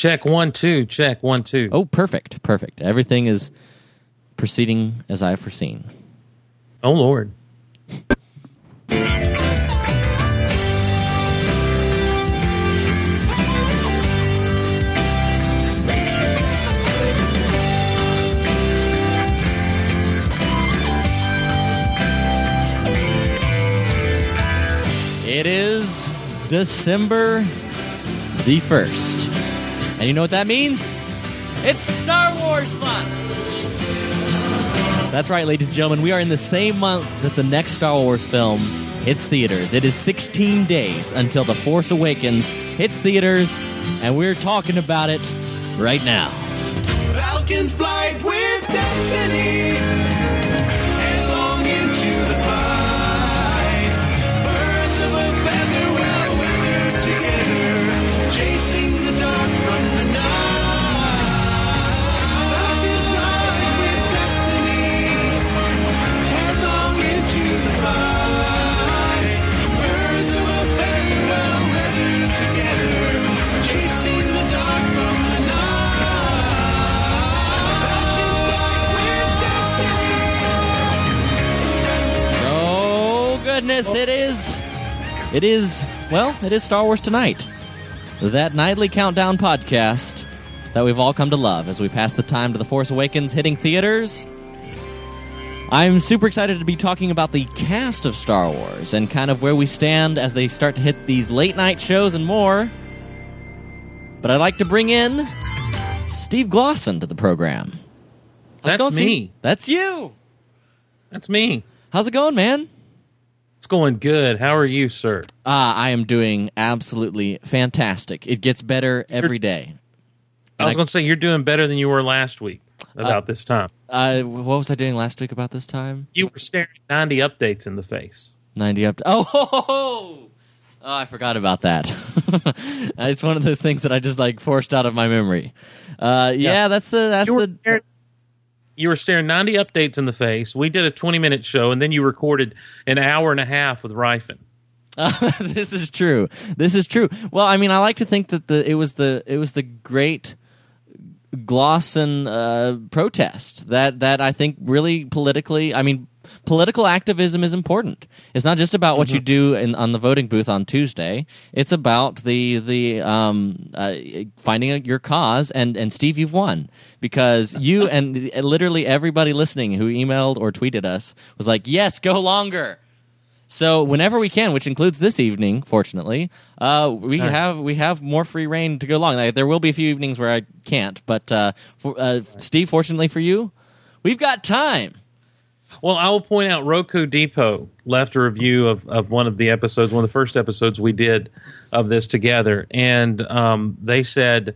Check one, two. Check one, two. Oh, perfect, perfect. Everything is proceeding as I have foreseen. Oh, Lord. It is December the 1st. And you know what that means? It's Star Wars month! That's right, ladies and gentlemen. We are in the same month that the next Star Wars film hits theaters. It is 16 days until The Force Awakens hits theaters, and we're talking about it right now. Falcon flight with destiny. It is. Well, it is Star Wars tonight. That nightly countdown podcast that we've all come to love as we pass the time to The Force Awakens hitting theaters. I'm super excited to be talking about the cast of Star Wars and kind of where we stand as they start to hit these late night shows and more. But I'd like to bring in Steve Glosson to the program. How's That's going, Steve? me. That's you. That's me. How's it going, man? Going good. How are you, sir? Ah, I am doing absolutely fantastic. It gets better every day. I was going to say you're doing better than you were last week about this time. Uh, what was I doing last week about this time? You were staring 90 updates in the face. 90 up. oh, ho, ho, ho! oh, I forgot about that. it's one of those things that I just like forced out of my memory. Uh, yeah, Yeah. that's the that's You the you were staring 90 updates in the face. We did a 20 minute show, and then you recorded an hour and a half with Rifen. Uh, this is true. This is true. Well, I mean, I like to think that the it was the it was the great Glosson uh, protest that that I think really politically. I mean, political activism is important. It's not just about what you do in, on the voting booth on Tuesday. It's about the the um, uh, finding your cause. And and Steve, you've won because you and literally everybody listening who emailed or tweeted us was like, "Yes, go longer." So whenever we can, which includes this evening, fortunately, uh, we Nice. have we have more free reign to go along. Like, there will be a few evenings where I can't, but uh, for, uh, Steve, fortunately for you, we've got time. Well, I will point out Roku Depot left a review of, of one of the episodes, one of the first episodes we did of this together, and um, they said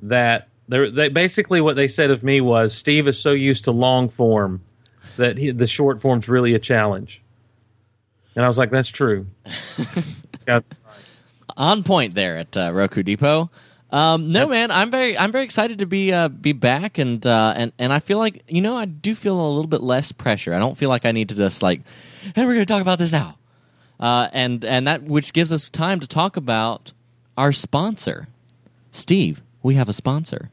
that they they basically what they said of me was Steve is so used to long form that he, the short form's really a challenge, and I was like, that's true. Yeah. On point there at uh, Roku Depot. Um, no, man, I'm very I'm very excited to be uh, be back, and uh, and and I feel like you know I do feel a little bit less pressure. I don't feel like I need to just like, and we're going to talk about this now, uh, and and that which gives us time to talk about our sponsor, Steve. We have a sponsor.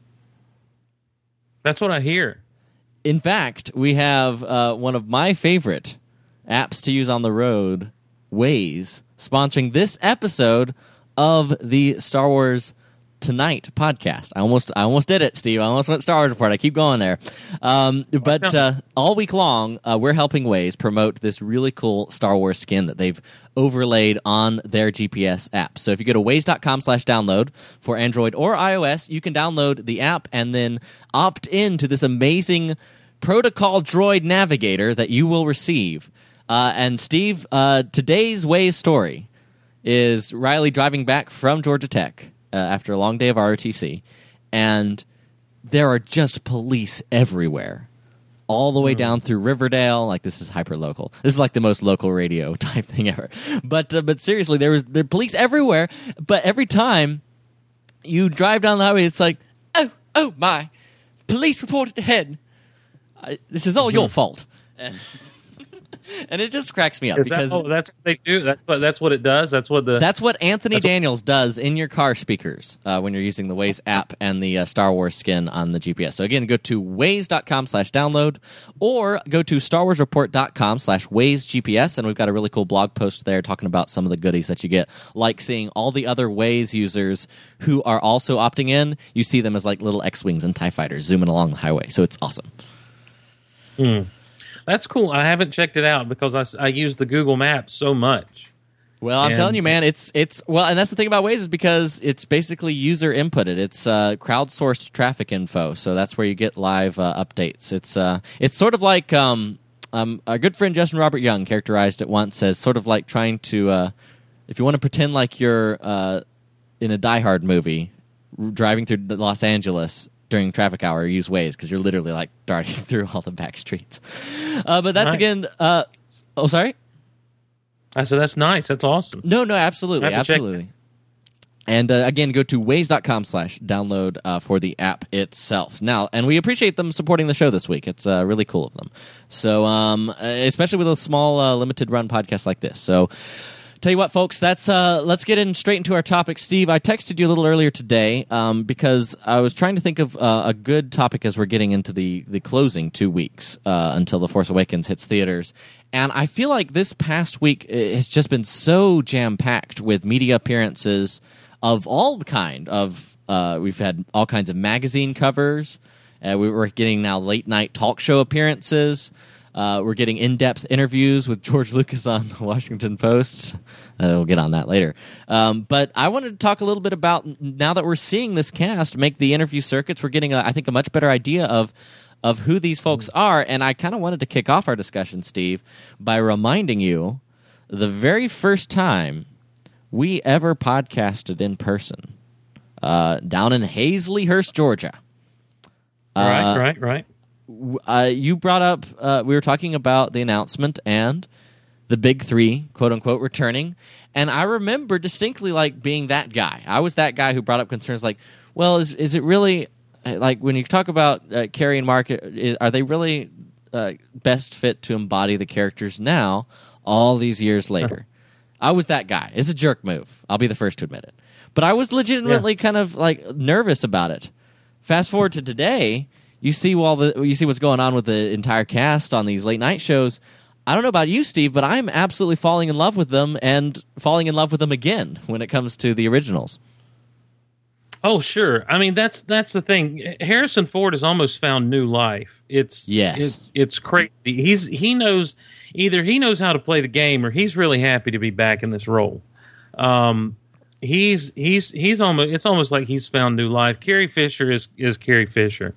That's what I hear. In fact, we have uh, one of my favorite apps to use on the road, Waze, sponsoring this episode of the Star Wars Tonight podcast. I almost, I almost did it, Steve. I almost went Star Wars report. I keep going there, um, but uh, all week long, uh, we're helping Waze promote this really cool Star Wars skin that they've overlaid on their GPS app. So if you go to waze.com/download for Android or iOS, you can download the app and then opt in to this amazing protocol droid navigator that you will receive. Uh, and Steve, uh, today's way story is Riley driving back from Georgia Tech uh, after a long day of ROTC, and there are just police everywhere, all the way down through Riverdale. Like this is hyper local. This is like the most local radio type thing ever. But uh, but seriously, there was there are police everywhere. But every time you drive down the highway, it's like oh oh my, police reported ahead. I, this is all your fault. And- and it just cracks me up Is that, because oh, that's what they do. That's what that's what it does. That's what the That's what Anthony That's what- Daniels does in your car speakers uh, when you're using the Waze app and the uh, Star Wars skin on the GPS. So again, go to waze.com slash download or go to starwarsreport.com slash Waze GPS, and we've got a really cool blog post there talking about some of the goodies that you get, like seeing all the other Waze users who are also opting in. You see them as like little X-Wings and TIE fighters zooming along the highway. So it's awesome. That's cool. I haven't checked it out because I, I use the Google Maps so much. Well, I'm And- telling you, man, it's it's well, and that's the thing about Waze is because it's basically user inputted. It's uh, crowdsourced traffic info, so that's where you get live uh, updates. It's uh, it's sort of like um, um, our good friend Justin Robert Young characterized it once as sort of like trying to, uh, if you want to pretend like you're uh, in a Die Hard movie, r- driving through Los Angeles during traffic hour, use Waze because you're literally like darting through all the back streets. Uh, but that's Nice. again. Uh, oh, sorry. I said that's nice. That's awesome. No, no, absolutely, absolutely. And uh, again, go to waze.com slash download uh, for the app itself. Now, and we appreciate them supporting the show this week. It's uh, really cool of them. So, um, especially with a small, uh, limited run podcast like this. So, Tell you what, folks. That's uh, let's get in straight into our topic. Steve, I texted you a little earlier today um, because I was trying to think of uh, a good topic as we're getting into the the closing two weeks uh, until the Force Awakens hits theaters, and I feel like this past week uh, has just been so jam packed with media appearances of all kind. Of uh, we've had all kinds of magazine covers. Uh, we were getting now late night talk show appearances. Uh, we're getting in-depth interviews with George Lucas on the Washington Post. Uh, we'll get on that later. Um, but I wanted to talk a little bit about now that we're seeing this cast make the interview circuits. We're getting, a, I think, a much better idea of of who these folks are. And I kind of wanted to kick off our discussion, Steve, by reminding you the very first time we ever podcasted in person uh, down in Hazlehurst, Georgia. right, Uh, right, right. Uh, you brought up uh, we were talking about the announcement and the big three quote unquote returning. And i remember distinctly like being that guy. I was that guy who brought up concerns like well is, is it really uh, like when you talk about uh, carrie and mark i- are they really uh, best fit to embody the characters now all these years later? I was that guy. It's a jerk move. I'll be the first to admit it. But i was legitimately kind of like nervous about it. Fast forward to today, you see all the you see what's going on with the entire cast on these late night shows. I don't know about you, Steve, but I'm absolutely falling in love with them and falling in love with them again when it comes to the originals. Oh, sure. I mean, that's that's the thing. Harrison Ford has almost found new life. It's Yes. it- it's crazy. He's he knows either he knows how to play the game or he's really happy to be back in this role. Um, he's he's he's almost it's almost like he's found new life. Carrie Fisher is is Carrie Fisher,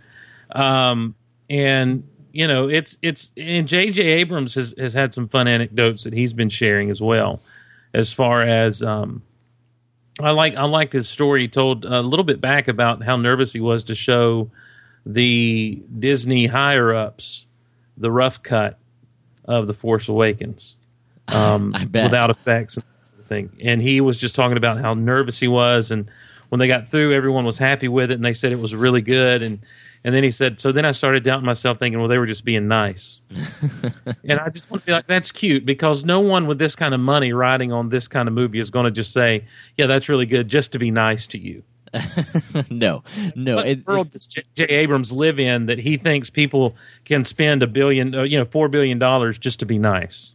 um, and you know it's it's and J.J. Abrams has has had some fun anecdotes that he's been sharing as well, as far as um, I like I liked his story. He told a little bit back about how nervous he was to show the Disney higher ups the rough cut of the Force Awakens um, I bet. without effects and everything. And he was just talking about how nervous he was, and when they got through, everyone was happy with it, and they said it was really good. And and then he said, so then I started doubting myself, thinking, well, they were just being nice. and I just want to be like, that's cute because no one with this kind of money riding on this kind of movie is going to just say, yeah, that's really good, just to be nice to you. no, no, What it, world does J.J. Abrams live in that he thinks people can spend a billion, uh, you know, four billion dollars just to be nice?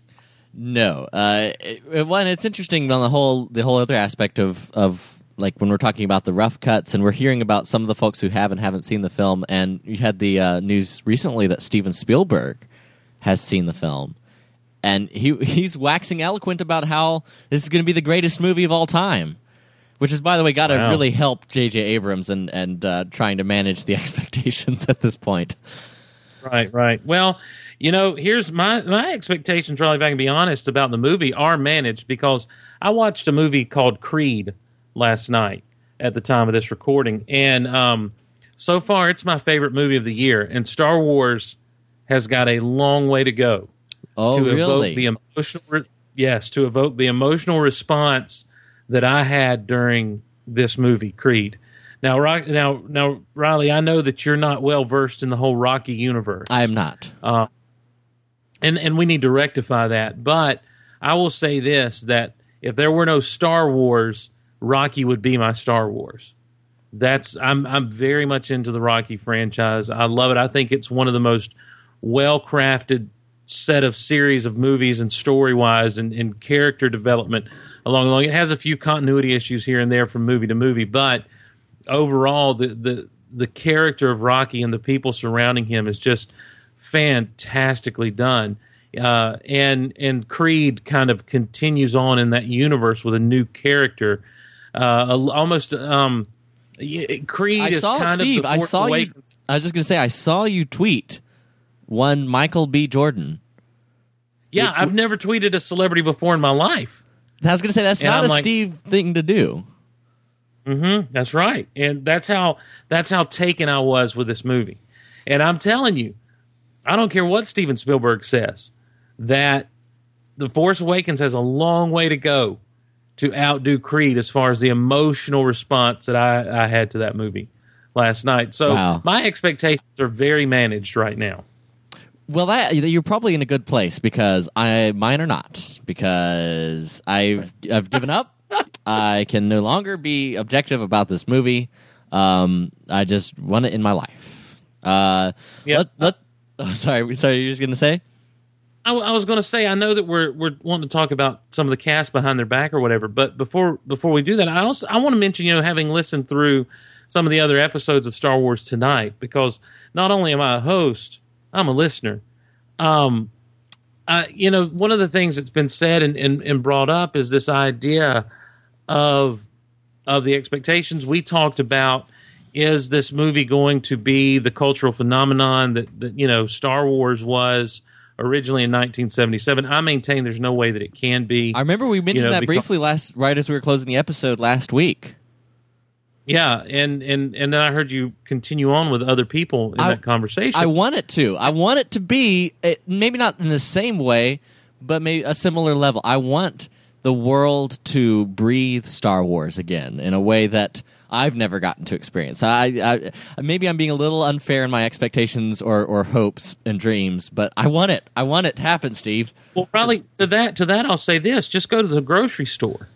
No, uh, it- one. It's interesting on the whole the whole other aspect of of like when we're talking about the rough cuts and we're hearing about some of the folks who have and haven't seen the film. And you had the uh, news recently that Steven Spielberg has seen the film, and he he's waxing eloquent about how this is going to be the greatest movie of all time. Which is, by the way, got to Wow. really help J.J. Abrams and and uh, trying to manage the expectations at this point. Right, right. Well, you know, here's my my expectations. Really, if I can be honest about the movie, are managed because I watched a movie called Creed last night at the time of this recording, and um, so far it's my favorite movie of the year. And Star Wars has got a long way to go Oh, to really? evoke the emotional re- yes to evoke the emotional response that I had during this movie Creed. Now, Rock, now, now, Riley, I know that you're not well versed in the whole Rocky universe. I am not. and and we need to rectify that. But I will say this: that if there were no Star Wars, Rocky would be my Star Wars. That's I'm I'm very much into the Rocky franchise. I love it. I think it's one of the most well crafted set of series of movies and story wise and, and character development along along. It has a few continuity issues here and there from movie to movie, but overall the the the character of Rocky and the people surrounding him is just fantastically done. Uh, and and Creed kind of continues on in that universe with a new character, uh, almost. Um, Creed I is saw kind Steve. of the I saw you. I was just gonna say I saw you tweet one Michael B. Jordan. Yeah, I've never tweeted a celebrity before in my life. I was gonna say that's And not I'm a like- Steve thing to do. Hmm. That's right, and that's how that's how taken I was with this movie. And I'm telling you, I don't care what Steven Spielberg says that The Force Awakens has a long way to go to outdo Creed as far as the emotional response that I, I had to that movie last night. So Wow. my expectations are very managed right now. Well, that you're probably in a good place because I mine are not because I've I've given up. I can no longer be objective about this movie. Um, I just want it in my life. Uh, Yeah. let, let, oh, sorry, sorry. You're just gonna say? I, I was going to say I know that we're we're wanting to talk about some of the cast behind their back or whatever, but before before we do that, I also I want to mention you know having listened through some of the other episodes of Star Wars tonight because not only am I a host, I'm a listener. Um, you know, one of the things that's been said and, and, and brought up is this idea of of the expectations we talked about. Is this movie going to be the cultural phenomenon that, that you know Star Wars was originally in 1977? I maintain there's no way that it can be. I remember we mentioned know, that because- briefly last right as we were closing the episode last week. yeah, and and and then I heard you continue on with other people in I- that conversation. I want it to. I want it to be eh, maybe not in the same way, but maybe a similar level. I want the world to breathe Star Wars again in a way that I've never gotten to experience. I, I maybe I'm being a little unfair in my expectations or, or hopes and dreams, but I want it. I want it to happen, Steve. Well, probably to that to that I'll say this: just go to the grocery store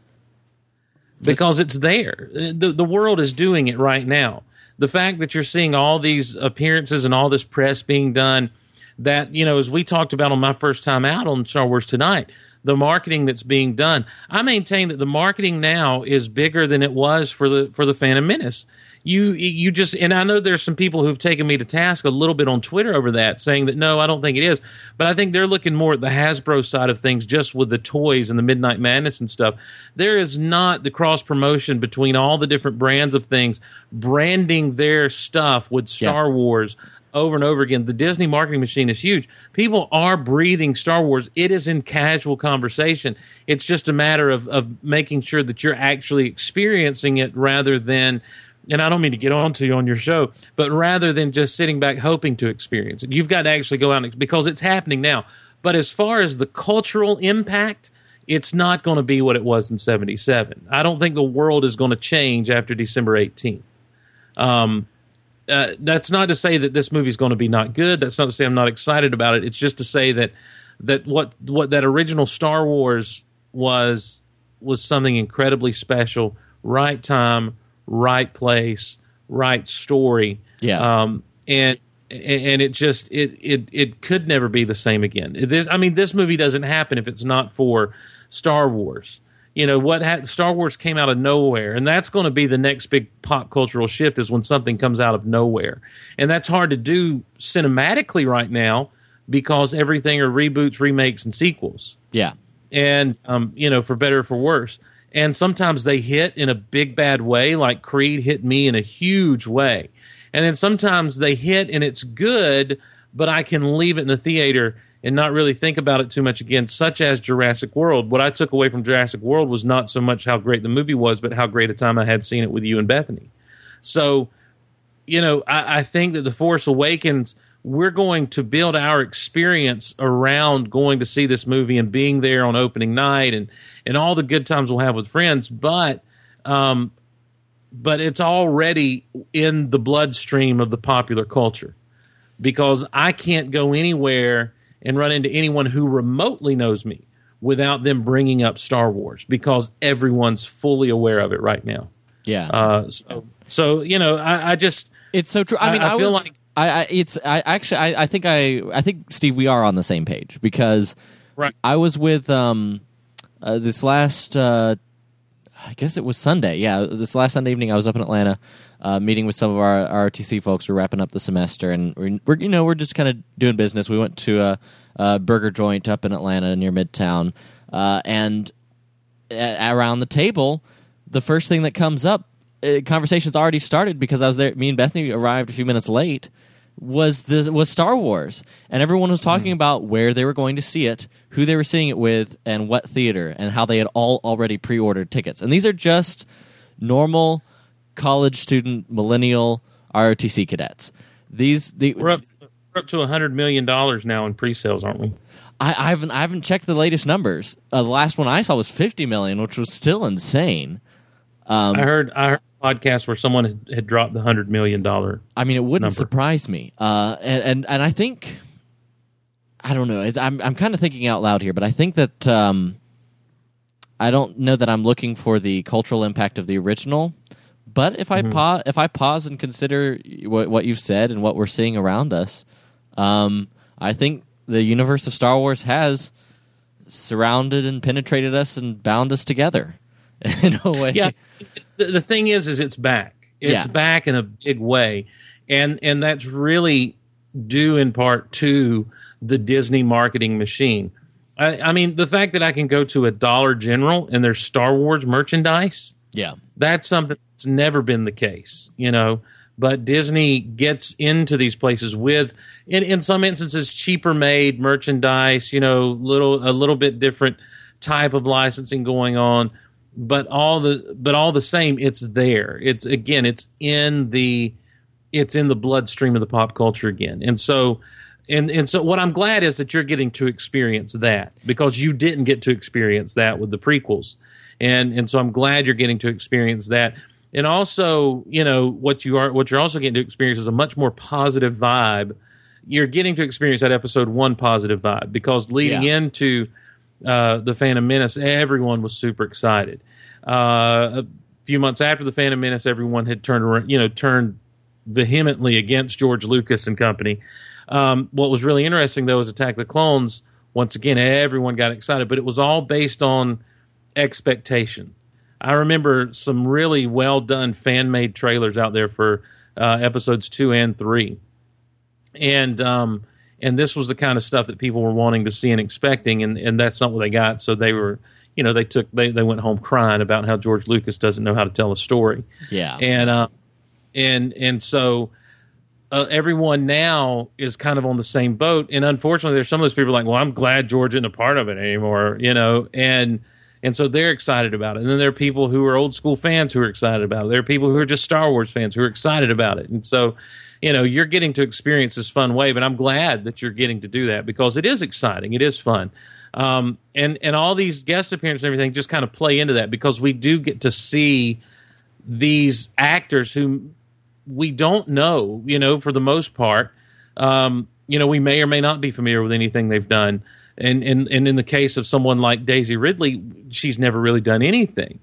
because it's there. the The world is doing it right now. The fact that you're seeing all these appearances and all this press being done, that you know, as we talked about on my first time out on Star Wars tonight, the marketing that's being done. I maintain that the marketing now is bigger than it was for the for the Phantom Menace. You you just and I know there's some people who've taken me to task a little bit on Twitter over that, saying that no, I don't think it is. But I think they're looking more at the Hasbro side of things, just with the toys and the Midnight Madness and stuff. There is not the cross promotion between all the different brands of things, branding their stuff with Star Wars over and over again. The Disney marketing machine is huge. People are breathing Star Wars. It is in casual conversation. It's just a matter of, of making sure that you're actually experiencing it rather than, and I don't mean to get on to you on your show, but rather than just sitting back hoping to experience it. You've got to actually go out and, because it's happening now. But as far as the cultural impact, it's not going to be what it was in 77. I don't think the world is going to change after December 18th uh, that's not to say that this movie is going to be not good. That's not to say I'm not excited about it. It's just to say that that what what that original Star Wars was was something incredibly special. Right time, right place, right story. Yeah. Um, and and it just it it it could never be the same again. This, I mean, this movie doesn't happen if it's not for Star Wars. You know what? Ha- Star Wars came out of nowhere, and that's going to be the next big pop cultural shift. Is when something comes out of nowhere, and that's hard to do cinematically right now because everything are reboots, remakes, and sequels Yeah. and um, you know, for better or for worse. And sometimes they hit in a big bad way, like Creed hit me in a huge way. And then sometimes they hit and it's good, but I can leave it in the theater and not really think about it too much again, such as Jurassic World. What I took away from Jurassic World was not so much how great the movie was, but how great a time I had seen it with you and Bethany. So, you know, I, I think that The Force Awakens, we're going to build our experience around going to see this movie and being there on opening night and, and all the good times we'll have with friends. But, um, but it's already in the bloodstream of the popular culture because I can't go anywhere and run into anyone who remotely knows me without them bringing up Star Wars because everyone's fully aware of it right now. Yeah. Uh, so, so you know, I, I just It's so true. I mean, I I, feel was, like- I, I, it's, I actually, I, I think I, I think Steve, we are on the same page because right. I was with um, uh, this last, uh, I guess it was Sunday. Yeah, this last Sunday evening, I was up in Atlanta, uh, meeting with some of our, RTC folks. We're wrapping up the semester, and we're, we're you know we're just kind of doing business. We went to a, a burger joint up in Atlanta near Midtown, uh, and around the table, the first thing that comes up, uh, conversation's already started because I was there. Me and Bethany arrived a few minutes late. Was the was Star Wars, and everyone was talking about where they were going to see it, who they were seeing it with, and what theater, and how they had all already pre-ordered tickets. And these are just normal college student millennial ROTC cadets. These the We're up, we're up to a hundred million dollars now in pre-sales, aren't we? I, I haven't I haven't checked the latest numbers. Uh, the last one I saw was fifty million, which was still insane. Um, I heard I heard podcast where someone had, had dropped the hundred million dollar. I mean, it wouldn't number. surprise me. Uh, and, and and I think I don't know. I'm I'm kind of thinking out loud here, but I think that um, I don't know that I'm looking for the cultural impact of the original. But if I pa- if I pause and consider what, what you've said and what we're seeing around us, um, I think the universe of Star Wars has surrounded and penetrated us and bound us together in a way. Yeah, the, the thing is, is it's back. It's Yeah. back in a big way, and and that's really due in part to the Disney marketing machine. I, I mean, the fact that I can go to a Dollar General and there's Star Wars merchandise. yeah. that's something that's never been the case, you know. But Disney gets into these places with, in, in some instances, cheaper made merchandise, you know, little a little bit different type of licensing going on, but all the but all the same, it's there. It's again, it's in the it's in the bloodstream of the pop culture again, and so. And and so what I'm glad is that you're getting to experience that because you didn't get to experience that with the prequels and and so I'm glad you're getting to experience that. And also, you know, what you are what you're also getting to experience is a much more positive vibe. You're getting to experience that episode one positive vibe because leading Yeah. into uh, the Phantom Menace, everyone was super excited. Uh, a few months after the Phantom Menace, everyone had turned around, you know, turned vehemently against George Lucas and company. Um, what was really interesting though is Attack the Clones. Once again, everyone got excited, but it was all based on expectation. I remember some really well done fan made trailers out there for uh, episodes two and three, and um, and this was the kind of stuff that people were wanting to see and expecting, and, and that's not what they got. So they were, you know, they took they, they went home crying about how George Lucas doesn't know how to tell a story Yeah. and uh, and and so uh, everyone now is kind of on the same boat. And unfortunately, there's some of those people like, well, I'm glad George isn't a part of it anymore, you know, and and so they're excited about it. And then there are people who are old school fans who are excited about it. There are people who are just Star Wars fans who are excited about it. And so, you know, you're getting to experience this fun wave, and I'm glad that you're getting to do that because it is exciting. It is fun. Um, and and all these guest appearances and everything just kind of play into that because we do get to see these actors who we don't know, you know, for the most part. Um, you know, we may or may not be familiar with anything they've done. And, and and in the case of someone like Daisy Ridley, she's never really done anything.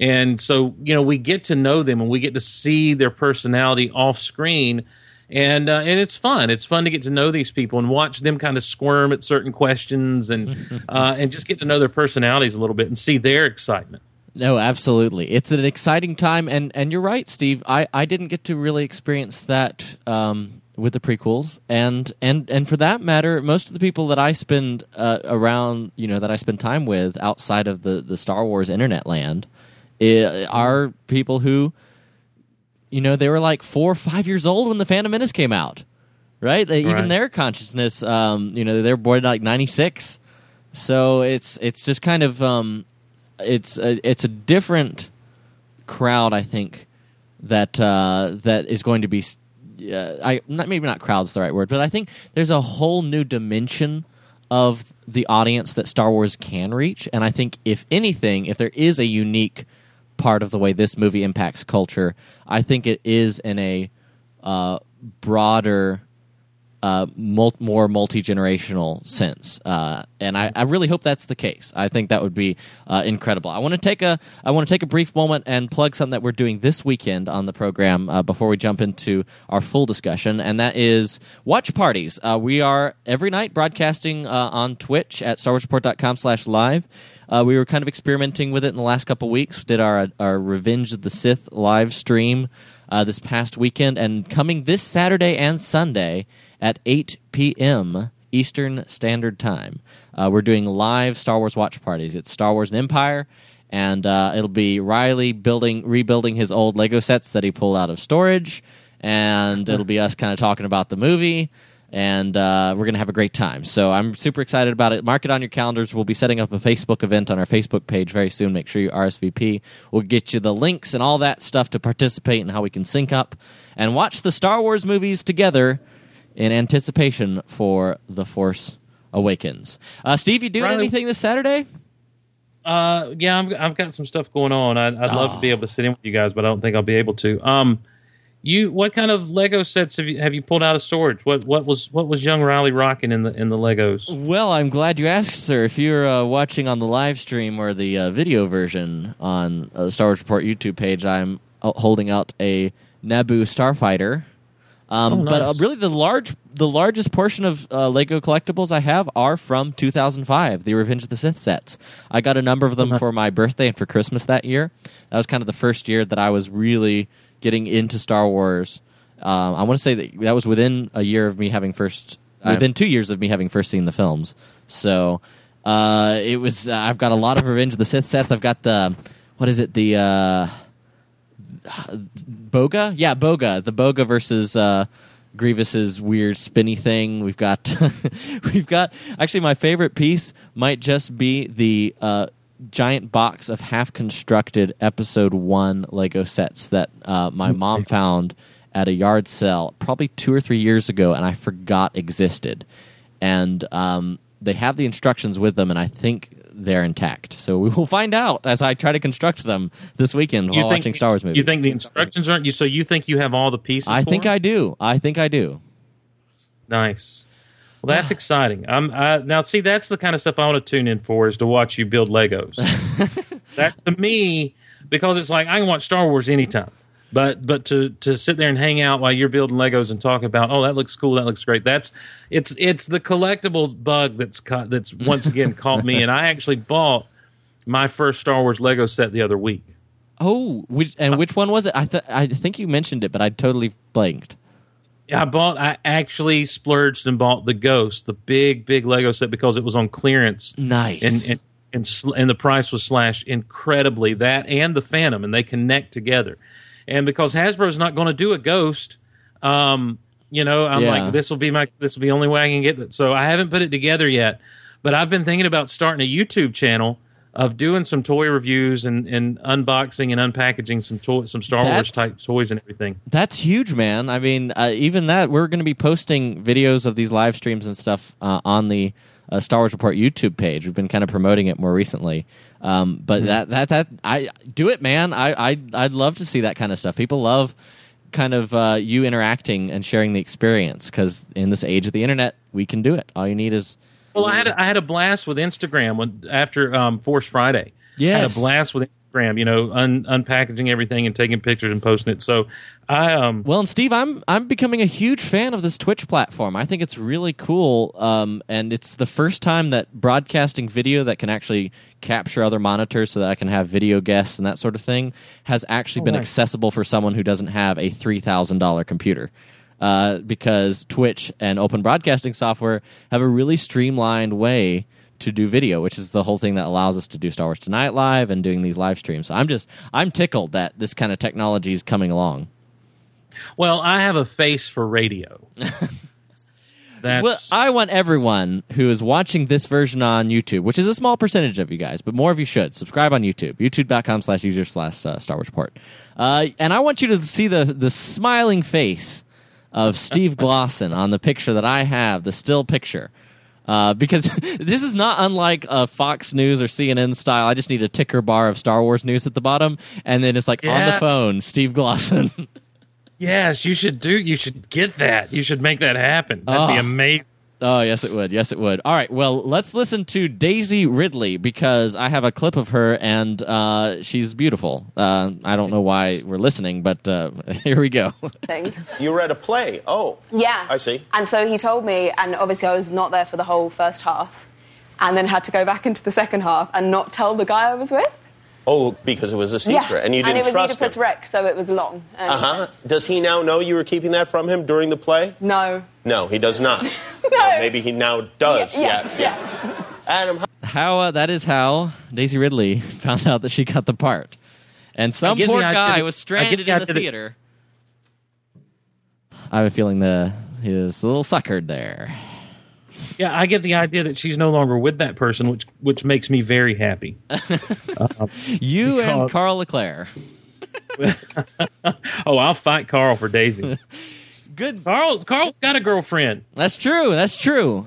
And so, you know, we get to know them and we get to see their personality off screen. And uh, and it's fun. It's fun to get to know these people and watch them kind of squirm at certain questions and uh, and just get to know their personalities a little bit and see their excitement. No, absolutely. It's an exciting time, and, and you're right, Steve. I, I didn't get to really experience that um, with the prequels, and, and and for that matter, most of the people that I spend uh, around, you know, that I spend time with outside of the, the Star Wars internet land, i- are people who, you know, they were like four or five years old when the Phantom Menace came out, right? They, Even their consciousness, um, you know, they were born like '96, so it's it's just kind of. Um, it's a, it's a different crowd, I think that uh, that is going to be. Uh, I not maybe not crowd's the right word, but I think there's a whole new dimension of the audience that Star Wars can reach, and I think if anything, if there is a unique part of the way this movie impacts culture, I think it is in a uh, broader uh, mul- more multi generational sense, uh, and I, I really hope that's the case. I think that would be uh, incredible. I want to take a I want to take a brief moment and plug something that we're doing this weekend on the program uh, before we jump into our full discussion, and that is watch parties. Uh, we are every night broadcasting on Twitch at StarWarsReport.com slash live. Uh, we were kind of experimenting with it in the last couple weeks. We did our our Revenge of the Sith live stream uh, this past weekend, and coming this Saturday and Sunday at 8 p.m. Eastern Standard Time, uh, we're doing live Star Wars watch parties. It's Star Wars and Empire, and uh, it'll be Riley building rebuilding his old Lego sets that he pulled out of storage, and it'll be us kind of talking about the movie and uh, we're going to have a great time. So I'm super excited about it. Mark it on your calendars. We'll be setting up a Facebook event on our Facebook page very soon. Make sure you RSVP. We'll get you the links and all that stuff to participate and how we can sync up and watch the Star Wars movies together in anticipation for The Force Awakens. Uh, Steve, you doing Riley- anything this Saturday? Uh, yeah, I'm, I've got some stuff going on. I'd, I'd love to be able to sit in with you guys, but I don't think I'll be able to. Um, you, what kind of Lego sets have you have you pulled out of storage? What what was what was young Riley rocking in the in the Legos? Well, I'm glad you asked, sir. If you're uh, watching on the live stream or the uh, video version on uh, the Star Wars Report YouTube page, I'm uh, holding out a Naboo Starfighter. Um, Oh, But uh, really, the large, the largest portion of uh, Lego collectibles I have are from 2005, the Revenge of the Sith sets. I got a number of them for my birthday and for Christmas that year. That was kind of the first year that I was really getting into Star Wars. Um, I want to say that that was within a year of me having first, Right. within two years of me having first seen the films. So uh, it was. Uh, I've got a lot of Revenge of the Sith sets. I've got the what is it? The uh, Boga? Yeah, Boga. The Boga versus uh, Grievous's weird spinny thing. We've got, we've got. Actually, my favorite piece might just be the uh, giant box of half constructed Episode One Lego sets that uh, my mom found at a yard sale probably two or three years ago, and I forgot existed. And um, they have the instructions with them, and I think they're intact. So we will find out as I try to construct them this weekend while watching Star Wars movies. You think the instructions aren't you? So you think you have all the pieces? I for think them? I do. I think I do. Nice. Well, that's exciting. I'm I, now see that's the kind of stuff I want to tune in for is to watch you build Legos. that to me because it's like I can watch Star Wars anytime, but but to to sit there and hang out while you're building Legos and talk about oh that looks cool that looks great that's it's it's the collectible bug that's caught, that's once again caught me and I actually bought my first Star Wars Lego set the other week. Oh, which, and which one was it? I th- I think you mentioned it, but I totally blanked. I bought. I actually splurged and bought the Ghost, the big, big Lego set because it was on clearance. Nice. and and and, sl- and the price was slashed incredibly. That and the Phantom, and they connect together. And because Hasbro's not going to do a Ghost, um, you know, I'm Yeah. like, this will be my this will be the only way I can get it. So I haven't put it together yet, but I've been thinking about starting a YouTube channel of doing some toy reviews and, and unboxing and unpackaging some toy, some Star That's- Wars type toys and everything. That's huge, man. I mean, uh, even that we're going to be posting videos of these live streams and stuff uh, on the uh, Star Wars Report YouTube page. We've been kind of promoting it more recently. Um, but that that that I do it, man. I I I'd love to see that kind of stuff. People love kind of uh, you interacting and sharing the experience because in this age of the internet, we can do it. All you need is Well, I had a, I had a blast with Instagram when after um, Force Friday. Yeah, had a blast with Instagram. You know, un, unpackaging everything and taking pictures and posting it. So I um Well, and Steve, I'm I'm becoming a huge fan of this Twitch platform. I think it's really cool, um, and it's the first time that broadcasting video that can actually capture other monitors, so that I can have video guests and that sort of thing, has actually been nice. accessible for someone who doesn't have a three thousand dollar computer. Uh, because Twitch and open broadcasting software have a really streamlined way to do video, which is the whole thing that allows us to do Star Wars Tonight live and doing these live streams. So I'm just I'm tickled that this kind of technology is coming along. well I have a face for radio. That's Well, I want everyone who is watching this version on YouTube, which is a small percentage of you guys, but more of you should subscribe on YouTube, youtube.com slash user slash uh, Star Wars Report. Uh, and I want you to see the, the smiling face of Steve Glosson on the picture that I have, the still picture. Uh, because this is not unlike uh, Fox News or CNN style. I just need a ticker bar of Star Wars news at the bottom, and then it's like on the phone, Steve Glosson. Yes, you should do. You should get that. You should make that happen. That'd be Oh. amazing. Oh, yes, it would. Yes, it would. All right. Well, let's listen to Daisy Ridley because I have a clip of her and uh, she's beautiful. Uh, I don't know why we're listening, but uh, here we go. things. You read a play. Oh. Yeah. I see. And so he told me, and obviously I was not there for the whole first half, and then had to go back into the second half and not tell the guy I was with. Oh, because it was a secret, yeah. and you didn't trust And it was trust Oedipus him. Rex, so it was long. Uh huh. Does he now know you were keeping that from him during the play? No. No, he does not. No. Well, maybe he now does. Yeah, yes. yeah, yes. Adam, how- how uh, that is how Daisy Ridley found out that she got the part, and some poor the guy that- was stranded the in the idea that- theater. I have a feeling the he was a little suckered there. Yeah, I get the idea that she's no longer with that person, which which makes me very happy. You and Carl Leclerc. Oh, I'll fight Carl for Daisy. Good. Carl's Carl's got a girlfriend. That's true. That's true.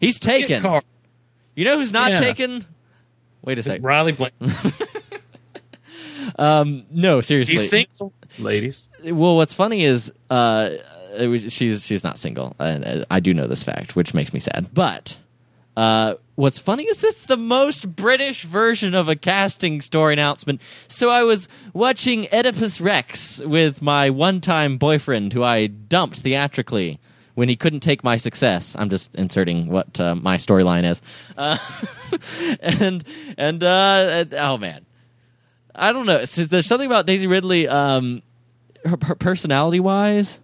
He's Get taken. Carl. You know who's not Yeah. taken? Wait a second. Riley Blank. No, seriously. He's single, ladies. Well, what's funny is uh, it was, she's she's not single, and uh, I do know this fact, which makes me sad. But uh, what's funny is it's the most British version of a casting story announcement. So I was watching Oedipus Rex with my one-time boyfriend, who I dumped theatrically when he couldn't take my success. I'm just inserting what uh, my storyline is, uh, and and uh, oh man. I don't know. So there's something about Daisy Ridley. Um, her, her personality wise,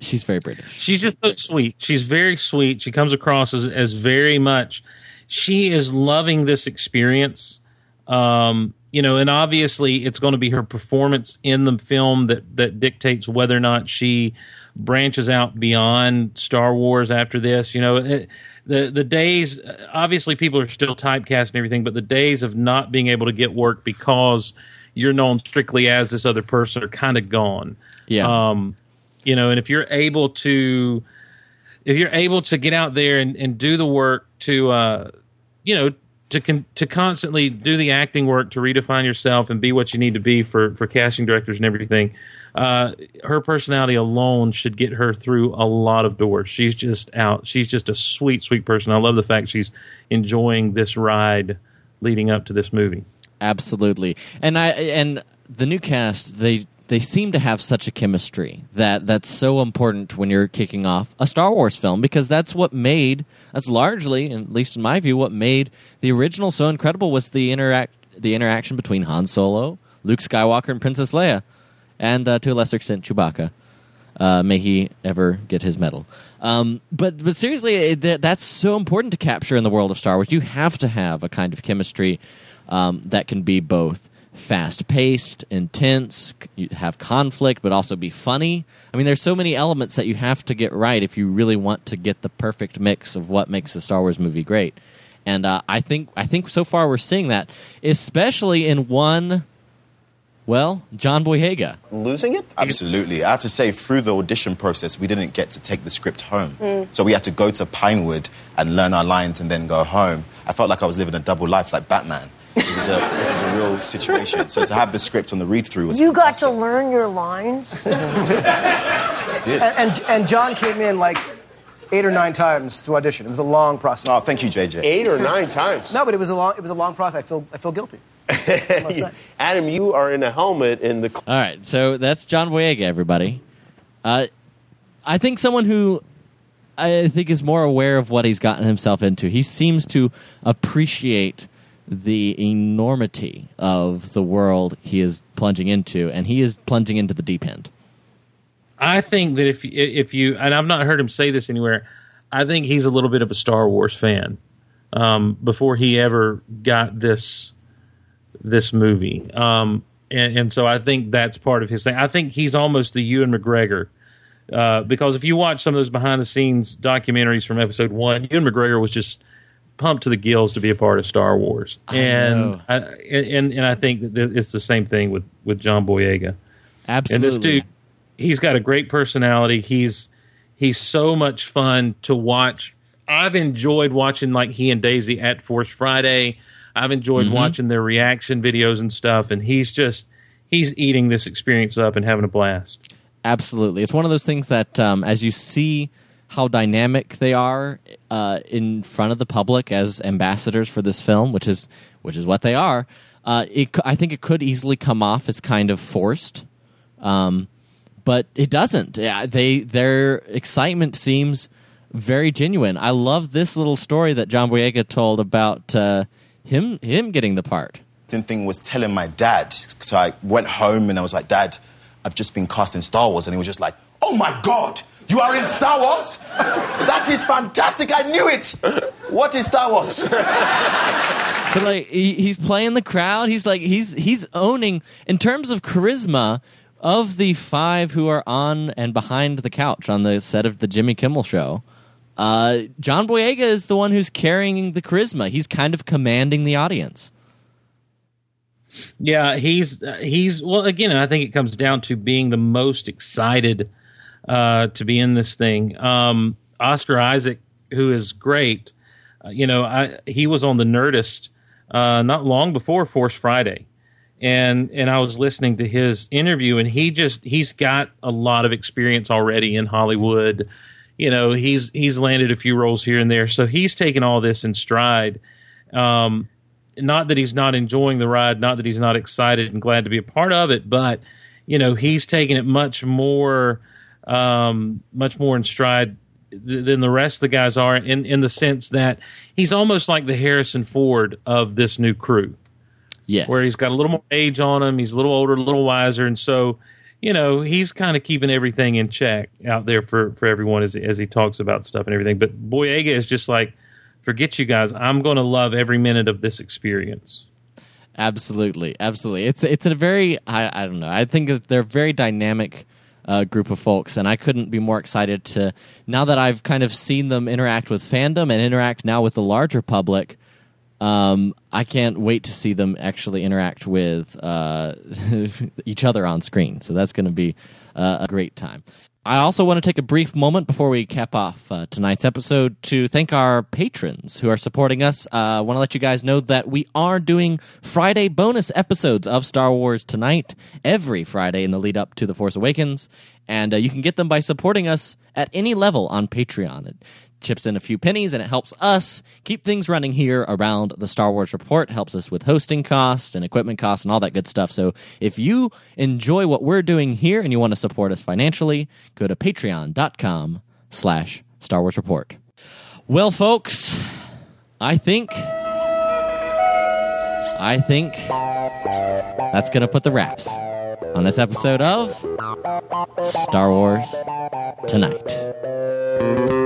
she's very British. She's just so sweet. She's very sweet. She comes across as, as very much. She is loving this experience. Um, you know, and obviously it's going to be her performance in the film that that dictates whether or not she branches out beyond Star Wars after this. You know, it, the the days obviously people are still typecast and everything, but the days of not being able to get work because you're known strictly as this other person are kind of gone. Yeah. Um, you know, and if you're able to, if you're able to get out there and, and do the work to, uh, you know, to con- to constantly do the acting work to redefine yourself and be what you need to be for for casting directors and everything, uh, her personality alone should get her through a lot of doors. She's just out. She's just a sweet, sweet person. I love the fact she's enjoying this ride leading up to this movie. Absolutely. And I and the new cast they they seem to have such a chemistry that that's so important when you're kicking off a Star Wars film because that's what made that's largely at least in my view what made the original so incredible was the interact the interaction between Han Solo, Luke Skywalker and Princess Leia and uh, to a lesser extent Chewbacca. Uh, may he ever get his medal. Um, but but seriously, it, that, that's so important to capture in the world of Star Wars. You have to have a kind of chemistry um, that can be both fast paced, intense, you have conflict, but also be funny. I mean, there's so many elements that you have to get right if you really want to get the perfect mix of what makes a Star Wars movie great. And uh, I think I think so far we're seeing that, especially in one. Well, John Boyega. losing it? Absolutely. I have to say, through the audition process, we didn't get to take the script home. So we had to go to Pinewood and learn our lines and then go home. I felt like I was living a double life like Batman. It was a, it was a real situation. So to have the script on the read through was You got to learn your lines. I did. And, and John came in like eight or nine times to audition. It was a long process. Oh, thank you, JJ. Eight or nine times. No, but it was a long. It was a long process. I feel. I feel guilty. I must say. Adam, you are in a helmet in the. All right, so that's John Boyega, everybody. Uh, I think someone who I think is more aware of what he's gotten himself into. He seems to appreciate the enormity of the world he is plunging into, and he is plunging into the deep end. I think that if if you and I've not heard him say this anywhere, I think he's a little bit of a Star Wars fan um, before he ever got this this movie, um, and, and so I think that's part of his thing. I think he's almost the Ewan McGregor. Uh, because if you watch some of those behind the scenes documentaries from episode one, Ewan McGregor was just pumped to the gills to be a part of Star Wars, and know. I, and and I think that it's the same thing with with John Boyega. Absolutely. And this dude, he's got a great personality. He's he's so much fun to watch. I've enjoyed watching like he and Daisy at Force Friday. I've enjoyed watching their reaction videos and stuff, and he's just he's eating this experience up and having a blast. Absolutely, it's one of those things that um, as you see how dynamic they are uh, in front of the public as ambassadors for this film, which is which is what they are. Uh, it, I think it could easily come off as kind of forced, um, but it doesn't. Yeah, they their excitement seems very genuine. I love this little story that John Boyega told about uh, him him getting the part. The thing was telling my dad. So I went home and I was like, Dad, I've just been cast in Star Wars. And he was just like, Oh my God, you are in Star Wars? that is fantastic. I knew it. What is Star Wars? But like he, he's playing the crowd. He's like he's he's owning in terms of charisma of the five who are on and behind the couch on the set of the Jimmy Kimmel show. Uh, John Boyega is the one who's carrying the charisma. He's kind of commanding the audience. Yeah, he's uh, he's well again. I think it comes down to being the most excited uh, to be in this thing. Um, Oscar Isaac, who is great, uh, you know, I, he was on the Nerdist uh, not long before Force Friday, and and I was listening to his interview, and he just he's got a lot of experience already in Hollywood. You know, he's he's landed a few roles here and there, so he's taken all this in stride. Um, not that he's not enjoying the ride, not that he's not excited and glad to be a part of it, but you know he's taking it much more, um, much more in stride than the rest of the guys are, in in the sense that he's almost like the Harrison Ford of this new crew, Yes, where he's got a little more age on him, he's a little older, a little wiser, and so you know he's kind of keeping everything in check out there for for everyone as as he talks about stuff and everything. But Boyega is just like. Forget you guys. I'm going to love every minute of this experience. Absolutely, absolutely. It's it's a very I, I don't know. I think that they're very dynamic uh, group of folks, and I couldn't be more excited to now that I've kind of seen them interact with fandom and interact now with the larger public. Um, I can't wait to see them actually interact with uh, each other on screen. So that's going to be uh, a great time. I also want to take a brief moment before we cap off uh, tonight's episode to thank our patrons who are supporting us. Uh, I want to let you guys know that we are doing Friday bonus episodes of Star Wars Tonight every Friday in the lead up to The Force Awakens. And uh, you can get them by supporting us at any level on Patreon. It chips in a few pennies and it helps us keep things running here around the Star Wars Report. Helps us with hosting costs and equipment costs and all that good stuff. So if you enjoy what we're doing here and you want to support us financially, go to patreon.com slash Star Wars Report. Well, folks, I think I think that's gonna put the wraps on this episode of Star Wars Tonight.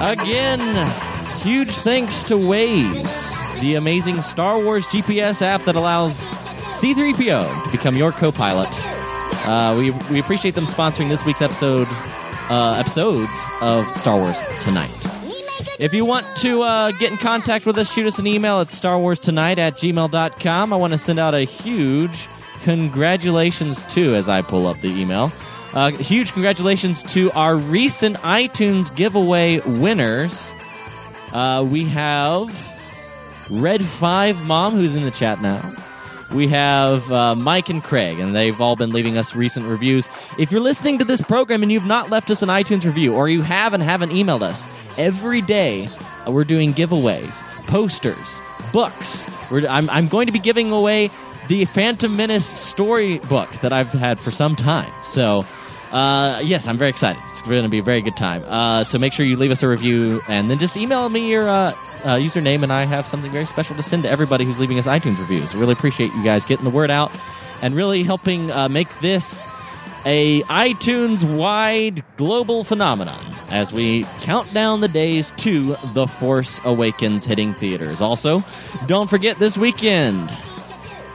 Again, huge thanks to Waze, the amazing Star Wars GPS app that allows C3PO to become your co pilot. Uh, we, we appreciate them sponsoring this week's episode uh, episodes of Star Wars Tonight. If you want to uh, get in contact with us, shoot us an email at starwarstonight at gmail.com. I want to send out a huge congratulations to, as I pull up the email, uh, huge congratulations to our recent iTunes giveaway winners. Uh, we have Red Five Mom, who's in the chat now. We have uh, Mike and Craig, and they've all been leaving us recent reviews. If you're listening to this program and you've not left us an iTunes review, or you have and haven't emailed us, every day uh, we're doing giveaways, posters, books. I'm, I'm going to be giving away the Phantom Menace storybook that I've had for some time. So, uh, yes, I'm very excited. It's going to be a very good time. Uh, so make sure you leave us a review and then just email me your uh, uh, username, and I have something very special to send to everybody who's leaving us iTunes reviews. Really appreciate you guys getting the word out and really helping uh, make this a iTunes wide global phenomenon as we count down the days to The Force Awakens hitting theaters. Also, don't forget this weekend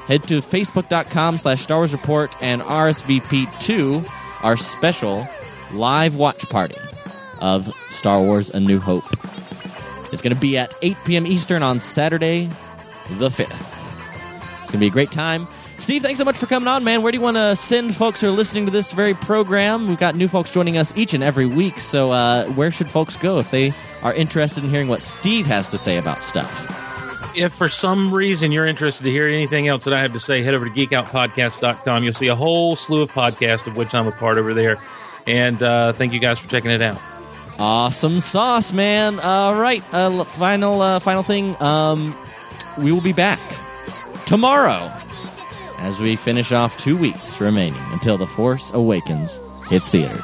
head to facebook.com slash Star Wars Report and RSVP to our special live watch party of Star Wars A New Hope. It's going to be at 8 p.m. Eastern on Saturday, the 5th. It's going to be a great time. Steve, thanks so much for coming on, man. Where do you want to send folks who are listening to this very program? We've got new folks joining us each and every week. So, uh, where should folks go if they are interested in hearing what Steve has to say about stuff? if for some reason you're interested to hear anything else that I have to say, head over to geekoutpodcast.com. You'll see a whole slew of podcasts of which I'm a part over there. And uh, thank you guys for checking it out. Awesome sauce, man. All right, uh, final uh, final thing. Um, we will be back tomorrow as we finish off two weeks remaining until The Force Awakens hits theaters.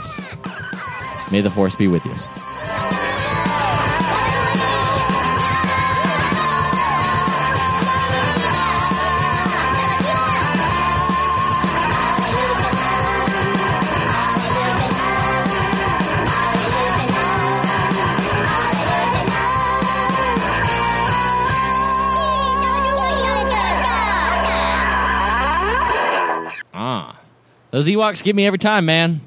May the Force be with you. Those Ewoks get me every time, man.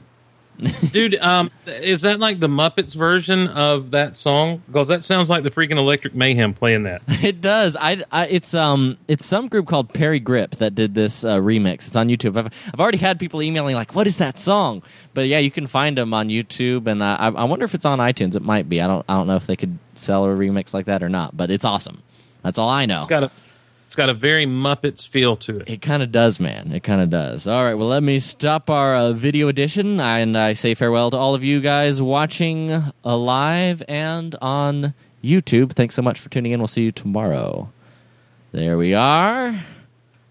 Dude, um, is that like the Muppets version of that song? Because that sounds like the freaking Electric Mayhem playing that. It does. I, I it's um it's some group called Parry Gripp that did this uh, remix. It's on YouTube. I've, I've already had people emailing like, "What is that song?" But yeah, you can find them on YouTube, and uh, I, I wonder if it's on iTunes. It might be. I don't I don't know if they could sell a remix like that or not. But it's awesome. That's all I know. It's got a, it's got a very Muppets feel to it. It kind of does, man. It kind of does. All right, well, let me stop our uh, video edition, and I say farewell to all of you guys watching uh, live and on YouTube. Thanks so much for tuning in. We'll see you tomorrow. There we are.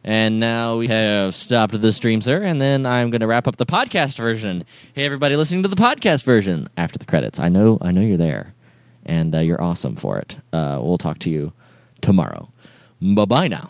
And now we have stopped the stream, sir, and then I'm going to wrap up the podcast version. Hey, everybody listening to the podcast version after the credits. I know, I know you're there, and uh, you're awesome for it. Uh, we'll talk to you tomorrow. Bye bye now.